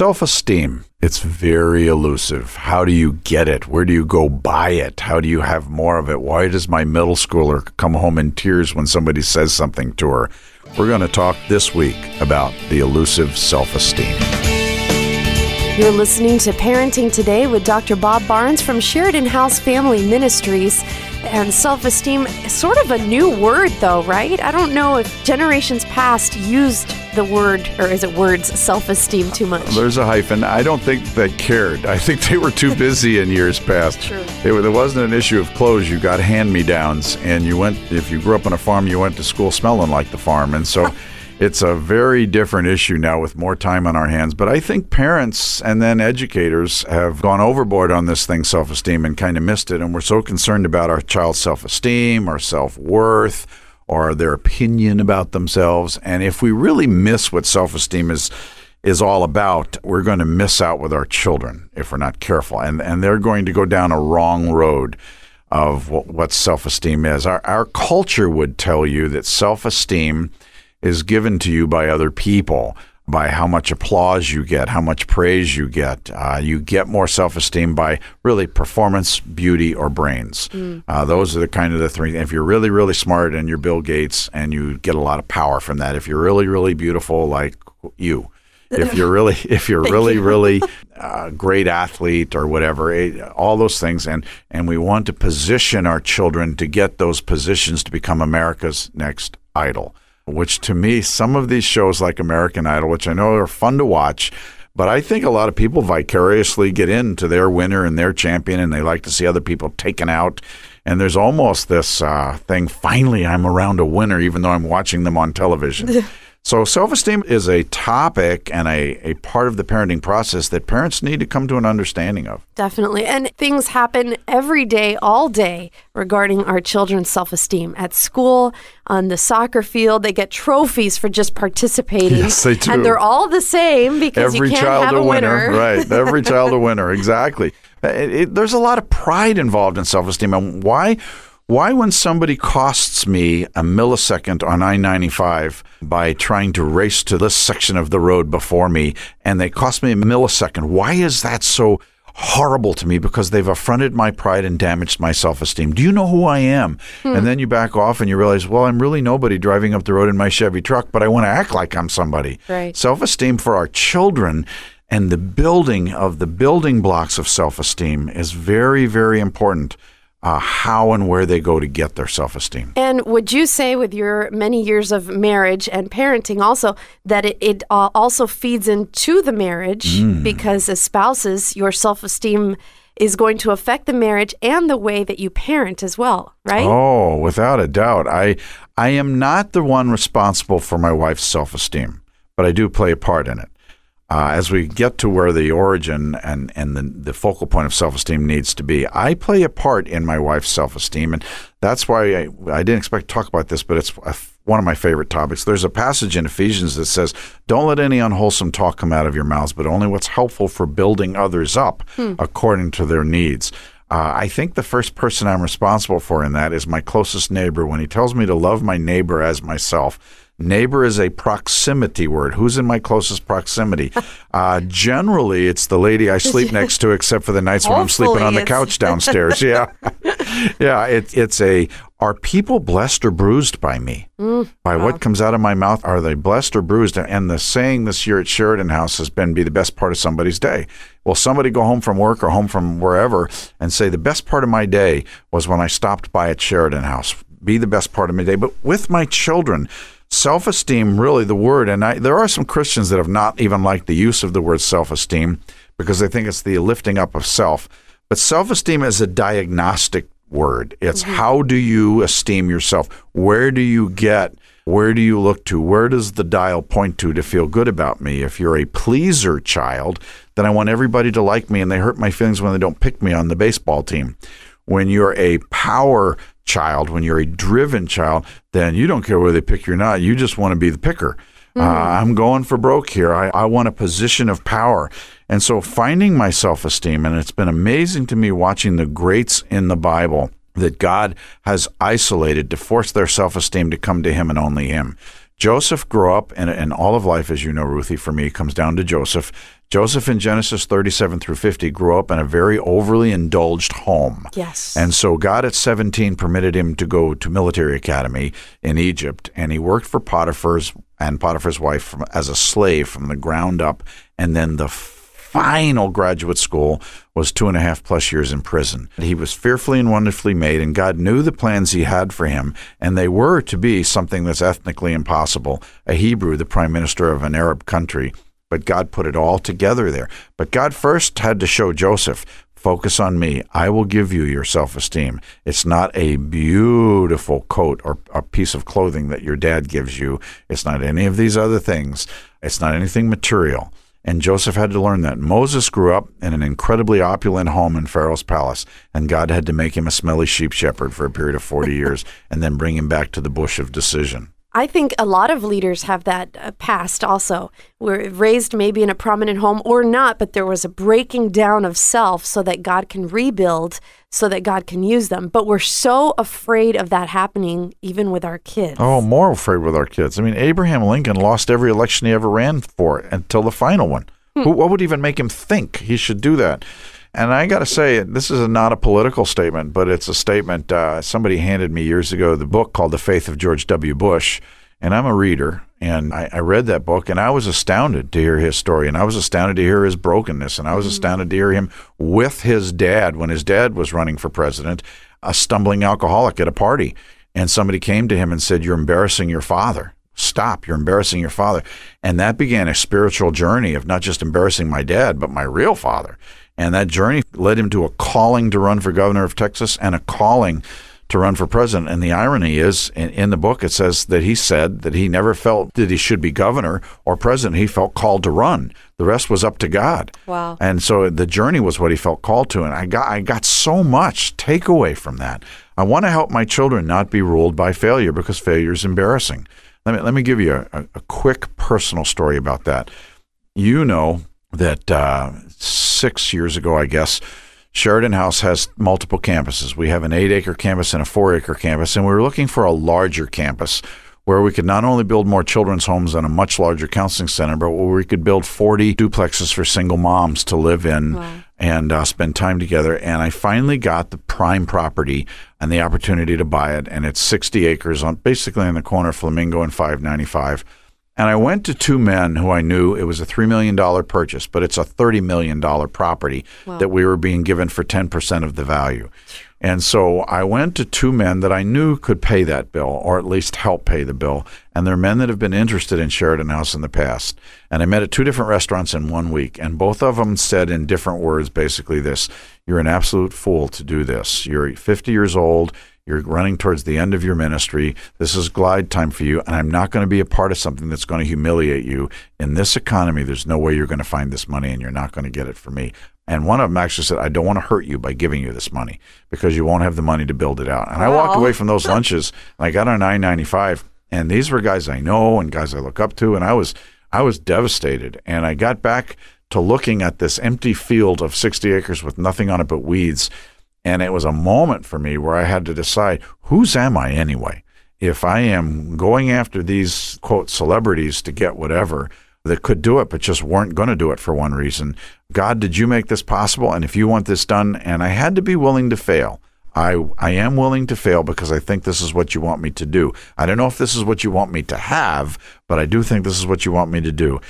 Self esteem, it's very elusive. How do you get it? Where do you go buy it? How do you have more of it? Why does my middle schooler come home in tears when somebody says something to her? We're going to talk this week about the elusive self esteem. You're listening to Parenting Today with Dr. Bob Barnes from Sheridan House Family Ministries. And self esteem, sort of a new word, though, right? I don't know if generations past used the word, or is it words, self esteem too much? There's a hyphen. I don't think they cared. I think they were too busy in years past. True. It, there wasn't an issue of clothes. You got hand me downs, and you went, if you grew up on a farm, you went to school smelling like the farm. And so it's a very different issue now with more time on our hands. But I think parents and then educators have gone overboard on this thing, self esteem, and kind of missed it. And we're so concerned about our child's self esteem, our self worth, or their opinion about themselves. And if we really miss what self esteem is, is all about, we're going to miss out with our children if we're not careful. And, and they're going to go down a wrong road of what, what self esteem is. Our, our culture would tell you that self esteem is given to you by other people by how much applause you get, how much praise you get. Uh, you get more self esteem by really performance, beauty, or brains. Mm. Uh, those are the kind of the three. If you're really, really smart and you're Bill Gates and you get a lot of power from that, if you're really, really beautiful like you, if you're really, if you're really, you. really uh, great athlete or whatever, it, all those things, and and we want to position our children to get those positions to become America's next idol which to me, some of these shows like American Idol, which I know are fun to watch, but I think a lot of people vicariously get into their winner and their champion, and they like to see other people taken out. And there's almost this uh, thing finally, I'm around a winner, even though I'm watching them on television. So, self esteem is a topic and a, a part of the parenting process that parents need to come to an understanding of. Definitely. And things happen every day, all day, regarding our children's self esteem. At school, on the soccer field, they get trophies for just participating. Yes, they do. And they're all the same because every you can't child have a winner. winner. right. Every child a winner. Exactly. It, it, there's a lot of pride involved in self esteem. And why? Why, when somebody costs me a millisecond on I 95 by trying to race to this section of the road before me, and they cost me a millisecond, why is that so horrible to me? Because they've affronted my pride and damaged my self esteem. Do you know who I am? Hmm. And then you back off and you realize, well, I'm really nobody driving up the road in my Chevy truck, but I want to act like I'm somebody. Right. Self esteem for our children and the building of the building blocks of self esteem is very, very important uh, how and where they go to get their self esteem. And would you say, with your many years of marriage and parenting, also that it, it uh, also feeds into the marriage mm. because as spouses, your self esteem is going to affect the marriage and the way that you parent as well, right? Oh, without a doubt. I I am not the one responsible for my wife's self esteem, but I do play a part in it uh, as we get to where the origin and, and the, the focal point of self esteem needs to be, I play a part in my wife's self esteem. And that's why I, I didn't expect to talk about this, but it's a, one of my favorite topics. There's a passage in Ephesians that says, Don't let any unwholesome talk come out of your mouths, but only what's helpful for building others up hmm. according to their needs. Uh, I think the first person I'm responsible for in that is my closest neighbor. When he tells me to love my neighbor as myself, Neighbor is a proximity word. Who's in my closest proximity? Uh, generally, it's the lady I sleep next to, except for the nights when I'm sleeping on the couch downstairs. Yeah, yeah. It, it's a. Are people blessed or bruised by me? Mm, by wow. what comes out of my mouth? Are they blessed or bruised? And the saying this year at Sheridan House has been be the best part of somebody's day. Will somebody go home from work or home from wherever and say the best part of my day was when I stopped by at Sheridan House? Be the best part of my day. But with my children, self esteem, really, the word, and I, there are some Christians that have not even liked the use of the word self esteem because they think it's the lifting up of self. But self esteem is a diagnostic word. It's mm-hmm. how do you esteem yourself? Where do you get? Where do you look to? Where does the dial point to to feel good about me? If you're a pleaser child, then I want everybody to like me and they hurt my feelings when they don't pick me on the baseball team. When you're a power child, when you're a driven child, then you don't care whether they pick you or not. You just want to be the picker. Mm-hmm. Uh, I'm going for broke here. I, I want a position of power. And so finding my self esteem, and it's been amazing to me watching the greats in the Bible that God has isolated to force their self esteem to come to Him and only Him. Joseph grew up, and, and all of life, as you know, Ruthie, for me, comes down to Joseph. Joseph in Genesis 37 through 50 grew up in a very overly indulged home. Yes. And so God at 17 permitted him to go to military academy in Egypt and he worked for Potiphar's and Potiphar's wife from, as a slave from the ground up and then the final graduate school was two and a half plus years in prison. He was fearfully and wonderfully made, and God knew the plans He had for him, and they were to be something that's ethnically impossible a Hebrew, the prime minister of an Arab country. But God put it all together there. But God first had to show Joseph focus on me. I will give you your self esteem. It's not a beautiful coat or a piece of clothing that your dad gives you. It's not any of these other things. It's not anything material. And Joseph had to learn that. Moses grew up in an incredibly opulent home in Pharaoh's palace, and God had to make him a smelly sheep shepherd for a period of 40 years and then bring him back to the bush of decision. I think a lot of leaders have that uh, past also. We're raised maybe in a prominent home or not, but there was a breaking down of self so that God can rebuild, so that God can use them. But we're so afraid of that happening even with our kids. Oh, more afraid with our kids. I mean, Abraham Lincoln lost every election he ever ran for until the final one. Who, what would even make him think he should do that? And I got to say, this is a, not a political statement, but it's a statement. Uh, somebody handed me years ago the book called The Faith of George W. Bush. And I'm a reader, and I, I read that book, and I was astounded to hear his story, and I was astounded to hear his brokenness, and I was astounded to hear him with his dad when his dad was running for president, a stumbling alcoholic at a party. And somebody came to him and said, You're embarrassing your father stop you're embarrassing your father and that began a spiritual journey of not just embarrassing my dad but my real father and that journey led him to a calling to run for governor of Texas and a calling to run for president. And the irony is, in, in, the book, it says that he said that he never felt that he should be governor or president. He felt called to run. The rest was up to God. Wow. And so the journey was what he felt called to. And I got, I got so much takeaway from that. I want to help my children not be ruled by failure because failure is embarrassing. Let me, let me give you a, a quick personal story about that. You know that uh, six years ago, I guess, Sheridan House has multiple campuses. We have an eight acre campus and a four acre campus, and we were looking for a larger campus where we could not only build more children's homes and a much larger counseling center, but where we could build 40 duplexes for single moms to live in wow. and uh, spend time together. And I finally got the prime property and the opportunity to buy it, and it's 60 acres on basically in the corner of Flamingo and 595. And I went to two men who I knew it was a $3 million purchase, but it's a $30 million property wow. that we were being given for 10% of the value. And so I went to two men that I knew could pay that bill or at least help pay the bill. And they're men that have been interested in Sheridan House in the past. And I met at two different restaurants in one week. And both of them said in different words basically this You're an absolute fool to do this. You're 50 years old. You're running towards the end of your ministry. This is glide time for you. And I'm not going to be a part of something that's going to humiliate you. In this economy, there's no way you're going to find this money and you're not going to get it for me. And one of them actually said, I don't want to hurt you by giving you this money because you won't have the money to build it out. And I walked away from those lunches and I got on 995 and these were guys I know and guys I look up to. And I was, I was devastated. And I got back to looking at this empty field of 60 acres with nothing on it but weeds. And it was a moment for me where I had to decide whose am I anyway? If I am going after these quote celebrities to get whatever that could do it, but just weren't going to do it for one reason, God, did you make this possible? And if you want this done, and I had to be willing to fail. I, I am willing to fail because I think this is what you want me to do. I don't know if this is what you want me to have, but I do think this is what you want me to do.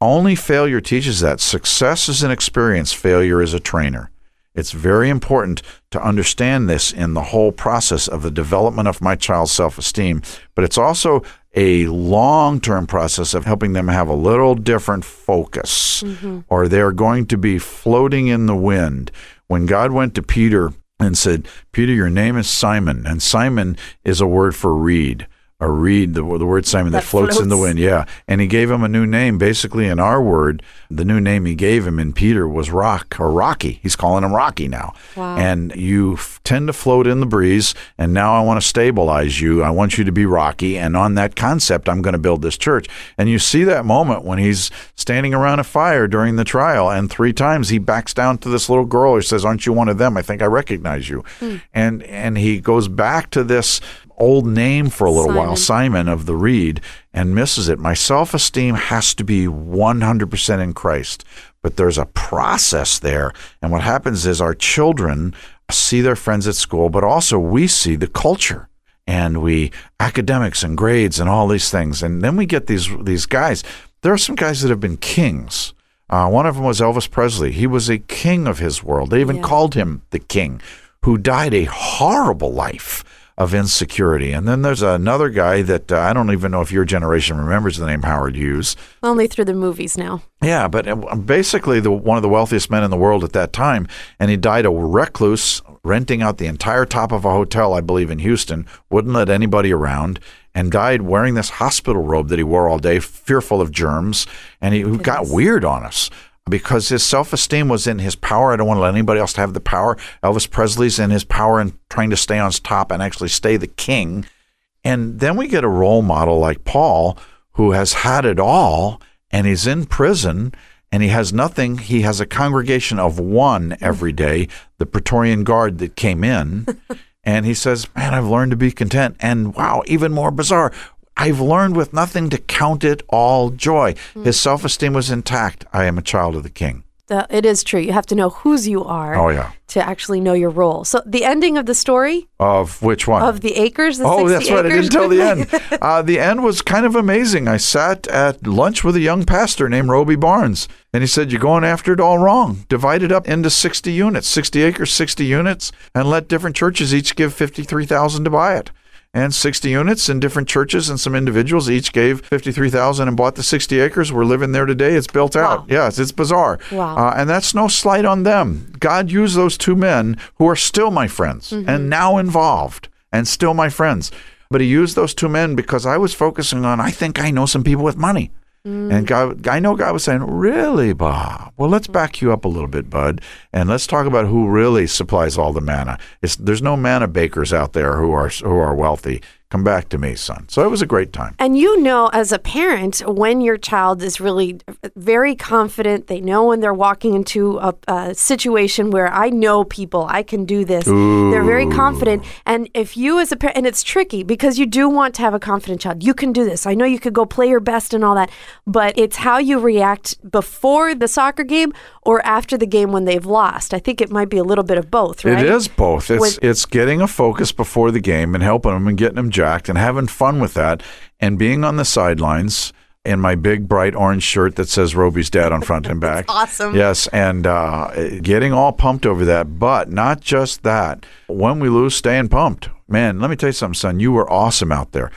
Only failure teaches that. Success is an experience, failure is a trainer. It's very important to understand this in the whole process of the development of my child's self esteem, but it's also a long term process of helping them have a little different focus, mm-hmm. or they're going to be floating in the wind. When God went to Peter and said, Peter, your name is Simon, and Simon is a word for reed a reed, the, the word Simon that, that floats, floats, in the wind. Yeah. And he gave him a new name. Basically, in our word, the new name he gave him in Peter was Rock or Rocky. He's calling him Rocky now. Wow. And you f- tend to float in the breeze. And now I want to stabilize you. I want you to be Rocky. And on that concept, I'm going to build this church. And you see that moment when he's standing around a fire during the trial. And three times he backs down to this little girl who says, Aren't you one of them? I think I recognize you. Hmm. And, and he goes back to this old name for a little Simon. while, Simon of the Reed, and misses it. My self esteem has to be 100% in Christ. but there's a process there. And what happens is our children see their friends at school, but also we see the culture and we academics and grades and all these things. And then we get these these guys. There are some guys that have been kings. Uh, one of them was Elvis Presley. He was a king of his world. They even Yeah. called him the king, who died a horrible life of insecurity. And then there's another guy that uh, I don't even know if your generation remembers the name Howard Hughes. Only through the movies now. Yeah, but uh, basically the one of the wealthiest men in the world at that time, and he died a recluse, renting out the entire top of a hotel, I believe, in Houston, wouldn't let anybody around, and died wearing this hospital robe that he wore all day, fearful of germs, and he got weird on us. Because his self esteem was in his power. I don't want to let anybody else have the power. Elvis Presley's in his power and trying to stay on top and actually stay the king. And then we get a role model like Paul, who has had it all and he's in prison and he has nothing. He has a congregation of one every day, the Praetorian Guard that came in. and he says, Man, I've learned to be content. And wow, even more bizarre, I've learned with nothing to count it all joy. His self esteem was intact. I am a child of the king. The, it is true. You have to know whose you are Oh, yeah. to actually know your role. So the ending of the story Of which one? of the acres. The Oh, 60 that's right. I didn't tell the end. Uh, the end was kind of amazing. I sat at lunch with a young pastor named Roby Barnes, and he said, You're going after it all wrong. Divide it up into 60 units, 60 acres, 60 units, and let different churches each give 53000 to buy it. And 60 units and different churches and some individuals each gave 53000 and bought the 60 acres. We're living there today. It's built out. Wow. Yes, it's bizarre. Wow. Uh, and that's no slight on them. God used those two men who are still my friends and now involved and still my friends. But he used those two men because I was focusing on, I think I know some people with money. And mm. God, I know God was saying, Really, Bob? Well, let's mm. back you up a little bit, bud, and let's talk about who really supplies all the manna. It's, there's no manna bakers out there who are who are wealthy. Come back to me, son. So it was a great time. And you know, as a parent, when your child is really very confident, they know when they're walking into a, a situation where I know people, I can do this. They're very confident. And if you, as a parent, and it's tricky because you do want to have a confident child, you can do this. I know you could go play your best and all that, but it's how you react before the soccer game or after the game when they've lost. I think it might be a little bit of both, right? It is both. It's it's getting a focus before the game and helping them and getting them jacked and having fun with that and being on the sidelines in my big bright orange shirt that says Roby's dad on front and back. awesome. Yes, and uh, getting all pumped over that. But not just that. When we lose, staying pumped. Man, let me tell you something, son. You were awesome out there.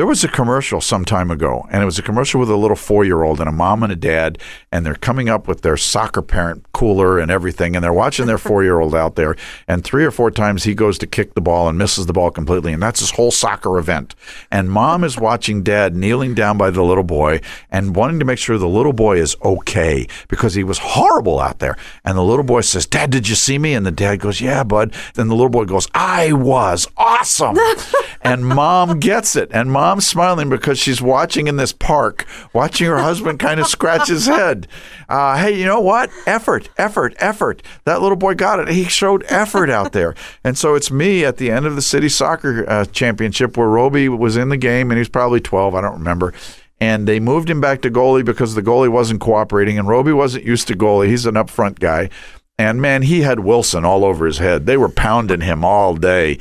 There was a commercial some time ago, and it was a commercial with a little four year old and a mom and a dad, and they're coming up with their soccer parent cooler and everything, and they're watching their four year old out there. And three or four times he goes to kick the ball and misses the ball completely, and that's his whole soccer event. And mom is watching dad kneeling down by the little boy and wanting to make sure the little boy is okay because he was horrible out there. And the little boy says, Dad, did you see me? And the dad goes, Yeah, bud. Then the little boy goes, I was awesome. and mom gets it. And mom's smiling because she's watching in this park, watching her husband kind of scratch his head. Uh, hey, you know what? Effort, effort, effort. That little boy got it. He showed effort out there. And so it's me at the end of the city soccer uh, championship where Roby was in the game and he was probably 12. I don't remember. And they moved him back to goalie because the goalie wasn't cooperating. And Roby wasn't used to goalie. He's an upfront guy. And man, he had Wilson all over his head. They were pounding him all day.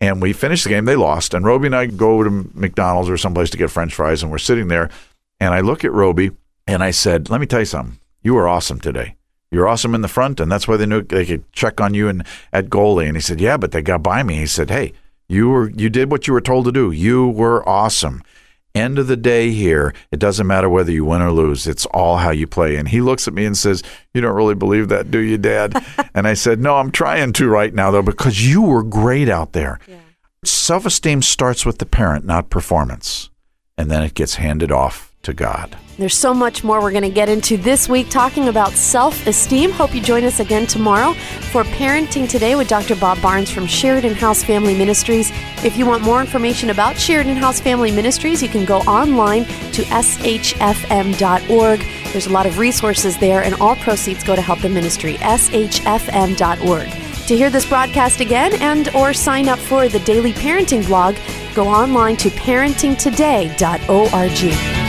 And we finished the game. They lost. And Roby and I go to McDonald's or someplace to get French fries. And we're sitting there. And I look at Roby and I said, Let me tell you something. You were awesome today. You're awesome in the front. And that's why they knew they could check on you and at goalie. And he said, Yeah, but they got by me. He said, Hey, you were you did what you were told to do. You were awesome. End of the day here, it doesn't matter whether you win or lose. It's all how you play. And he looks at me and says, You don't really believe that, do you, Dad? and I said, No, I'm trying to right now, though, because you were great out there. Self esteem starts with the parent, not performance. And then it gets handed off to God. There's so much more we're going to get into this week talking about self esteem. Hope you join us again tomorrow for Parenting Today with Dr. Bob Barnes from Sheridan House Family Ministries. If you want more information about Sheridan House Family Ministries, you can go online to shfm.org. There's a lot of resources there, and all proceeds go to help the ministry. shfm.org. To hear this broadcast again and or sign up for the daily parenting blog, go online to parentingtoday.org.